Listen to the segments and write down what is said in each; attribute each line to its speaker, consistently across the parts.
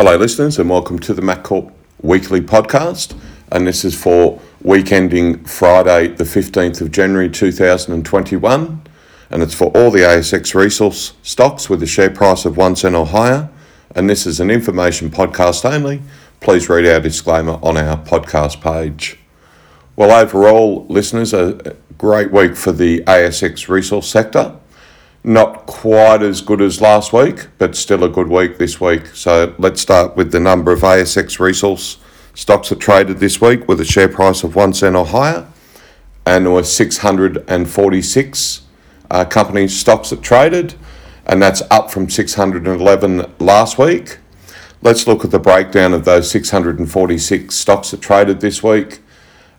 Speaker 1: Hello, listeners, and welcome to the MacCorp Weekly Podcast. And this is for week ending Friday, the 15th of January 2021. And it's for all the ASX resource stocks with a share price of one cent or higher. And this is an information podcast only. Please read our disclaimer on our podcast page. Well, overall, listeners, a great week for the ASX resource sector. Not quite as good as last week, but still a good week this week. So let's start with the number of ASX resource stocks that traded this week with a share price of one cent or higher. And there were 646 uh, company stocks that traded, and that's up from 611 last week. Let's look at the breakdown of those 646 stocks that traded this week,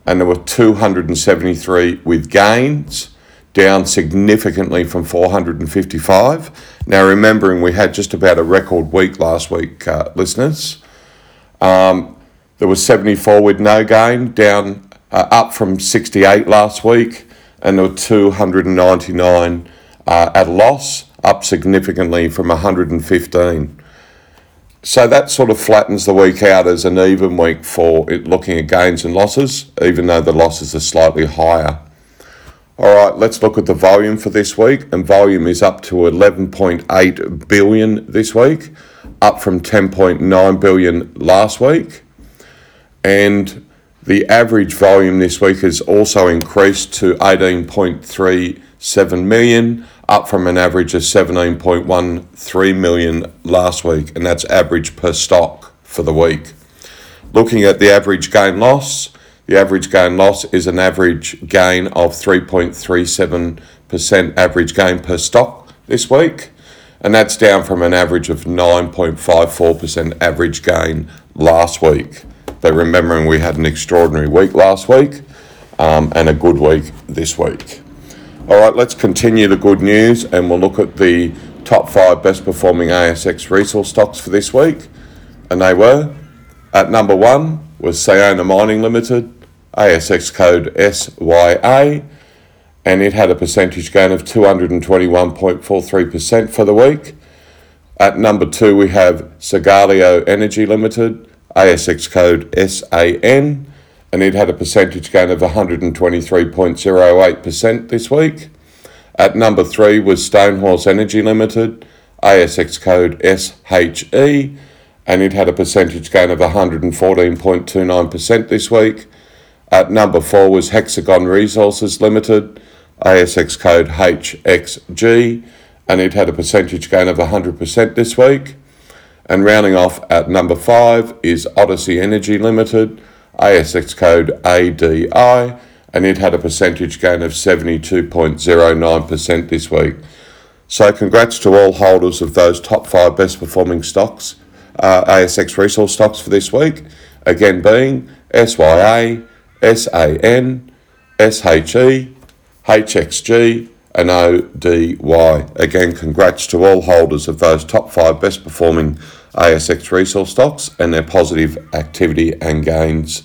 Speaker 1: and there were 273 with gains down significantly from 455. Now, remembering we had just about a record week last week, uh, listeners. Um, there was 74 with no gain, down uh, up from 68 last week, and there were 299 uh, at a loss, up significantly from 115. So that sort of flattens the week out as an even week for it looking at gains and losses, even though the losses are slightly higher. All right, let's look at the volume for this week. And volume is up to 11.8 billion this week, up from 10.9 billion last week. And the average volume this week has also increased to 18.37 million, up from an average of 17.13 million last week. And that's average per stock for the week. Looking at the average gain loss, the average gain loss is an average gain of 3.37% average gain per stock this week, and that's down from an average of 9.54% average gain last week. But remembering we had an extraordinary week last week um, and a good week this week. All right, let's continue the good news and we'll look at the top five best performing ASX resource stocks for this week. And they were at number one was Sayona Mining Limited, ASX code SYA, and it had a percentage gain of 221.43% for the week. At number two, we have Sagalio Energy Limited, ASX code SAN, and it had a percentage gain of 123.08% this week. At number three was Stonehorse Energy Limited, ASX code SHE, and it had a percentage gain of 114.29% this week. At number four was Hexagon Resources Limited, ASX code HXG, and it had a percentage gain of 100% this week. And rounding off at number five is Odyssey Energy Limited, ASX code ODY, and it had a percentage gain of 72.09% this week. So, congrats to all holders of those top five best performing stocks, uh, ASX resource stocks for this week, again being SYA, SAN, SHE, HXG, and ODY. Again, congrats to all holders of those top five best performing ASX resource stocks and their positive activity and gains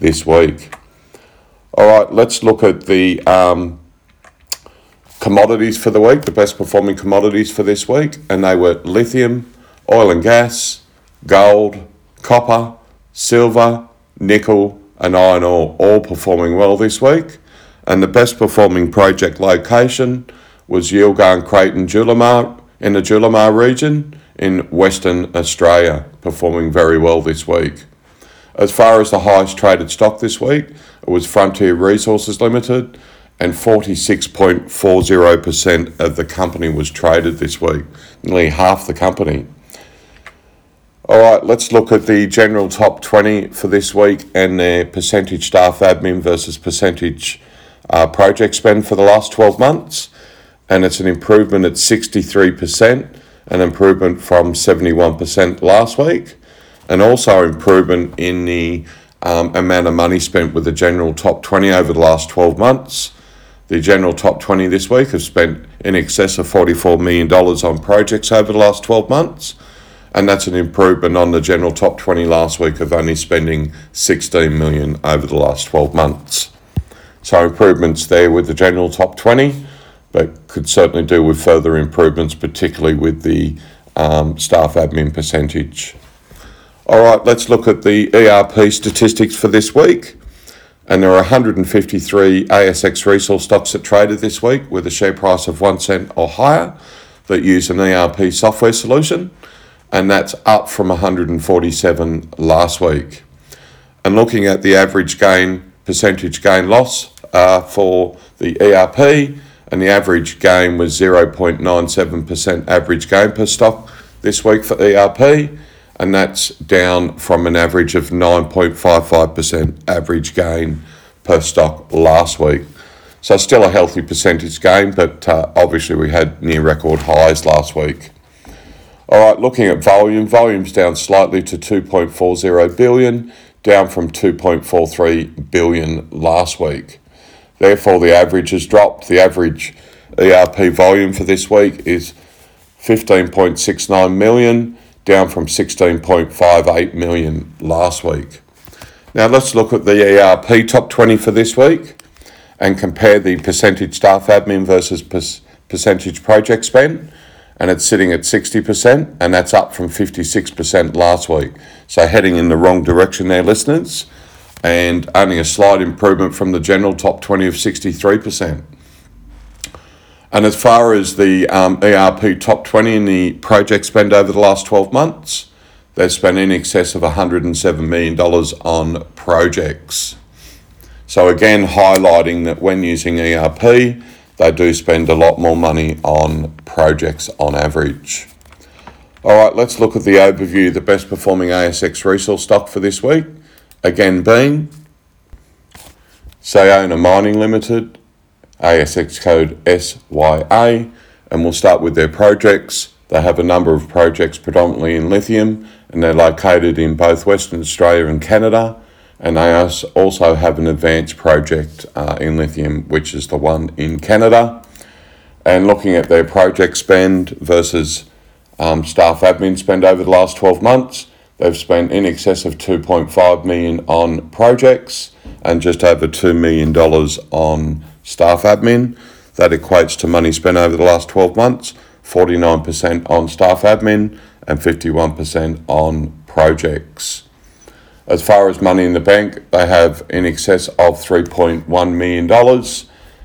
Speaker 1: this week. All right, let's look at the um, commodities for the week, the best performing commodities for this week, and they were lithium, oil and gas, gold, copper, silver, nickel, and iron ore all performing well this week. And the best performing project location was Yilgarn Craton Julimar in the Julimar region in Western Australia, performing very well this week. As far as the highest traded stock this week, it was Frontier Resources Limited, and 46.40% of the company was traded this week, nearly half the company. All right, let's look at the general top 20 for this week and their percentage staff admin versus percentage uh, project spend for the last 12 months. And it's an improvement at 63%, an improvement from 71% last week, and also improvement in the um, amount of money spent with the general top 20 over the last 12 months. The general top 20 this week have spent in excess of $44 million on projects over the last 12 months and that's an improvement on the general top 20 last week of only spending 16 million over the last 12 months. So improvements there with the general top 20, but could certainly do with further improvements, particularly with the um, staff admin percentage. All right, let's look at the ERP statistics for this week. And there are 153 ASX resource stocks that traded this week with a share price of one cent or higher that use an ERP software solution, and that's up from 147 last week. And looking at the average gain, percentage gain loss uh, for the ERP, and the average gain was 0.97% average gain per stock this week for ERP, and that's down from an average of 9.55% average gain per stock last week. So still a healthy percentage gain, but uh, obviously we had near record highs last week. All right, looking at volume, volume's down slightly to 2.40 billion, down from 2.43 billion last week. Therefore, the average has dropped. The average ERP volume for this week is 15.69 million, down from 16.58 million last week. Now let's look at the ERP top 20 for this week and compare the percentage staff admin versus percentage project spend. And it's sitting at 60%, and that's up from 56% last week. So heading in the wrong direction there, listeners, and only a slight improvement from the general top 20 of 63%. And as far as the um, ERP top 20 in the project spend over the last 12 months, they've spent in excess of $107 million on projects. So, again, highlighting that when using ERP, they do spend a lot more money on projects on average. All right, let's look at the overview, the best performing ASX resource stock for this week. Again, being Sayona Mining Limited, ASX code SYA, and we'll start with their projects. They have a number of projects predominantly in lithium, and they're located in both Western Australia and Canada. And they also have an advanced project uh, in lithium, which is the one in Canada. And looking at their project spend versus um, staff admin spend over the last 12 months, they've spent in excess of 2.5 million on projects and just over $2 million on staff admin. That equates to money spent over the last 12 months 49% on staff admin and 51% on projects. As far as money in the bank, they have in excess of $3.1 million,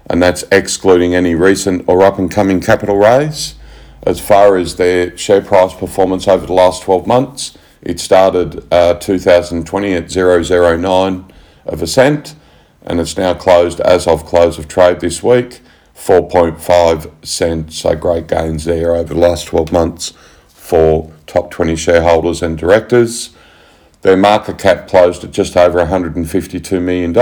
Speaker 1: and that's excluding any recent or up and coming capital raise. As far as their share price performance over the last 12 months, it started uh, 2020 at 009 of a cent, and it's now closed as of close of trade this week, 4.5 cents. So great gains there over the last 12 months for top 20 shareholders and directors. Their market cap closed at just over $152 million.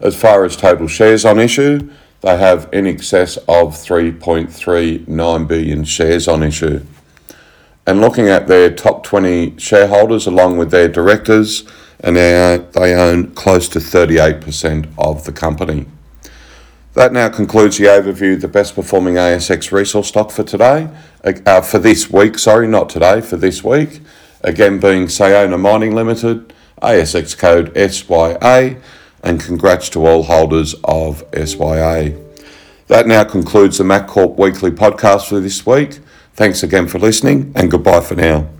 Speaker 1: As far as total shares on issue, they have in excess of 3.39 billion shares on issue. And looking at their top 20 shareholders along with their directors, and they own close to 38% of the company. That now concludes the overview of the best performing ASX resource stock for today, uh, for this week, sorry, not today, for this week again being Sayona Mining Limited, ASX code SYA, and congrats to all holders of SYA. That now concludes the MacCorp Weekly podcast for this week. Thanks again for listening, and goodbye for now.